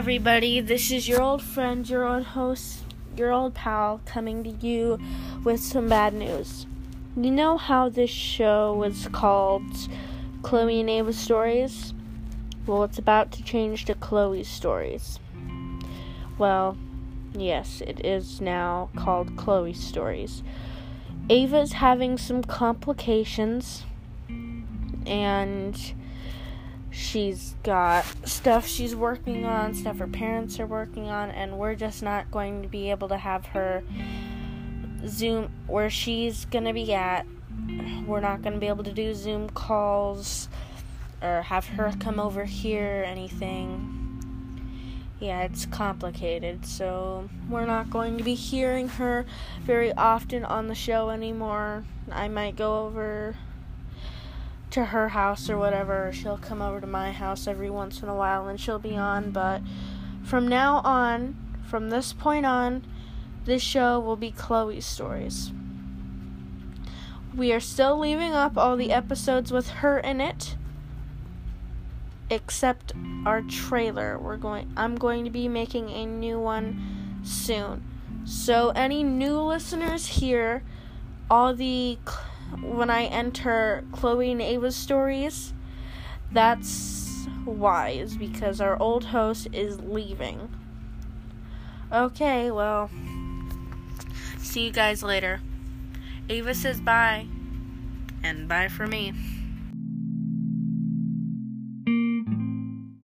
everybody. This is your old friend, your old host, your old pal coming to you with some bad news. You know how this show was called Chloe and Ava Stories? Well, it's about to change to Chloe's Stories. Well, yes, it is now called Chloe's Stories. Ava's having some complications and she's got stuff she's working on, stuff her parents are working on, and we're just not going to be able to have her Zoom where she's going to be at. We're not going to be able to do Zoom calls or have her come over here anything. Yeah, it's complicated, so we're not going to be hearing her very often on the show anymore. I might go over to her house or whatever. She'll come over to my house every once in a while and she'll be on. But from now on, from this point on, this show will be Chloe's stories. We are still leaving up all the episodes with her in it, except our trailer. We're going. I'm going to be making a new one soon. So any new listeners here, all the when I enter Chloe and Ava's stories, that's why, is because our old host is leaving. Okay, well, see you guys later. Ava says bye, and bye for me.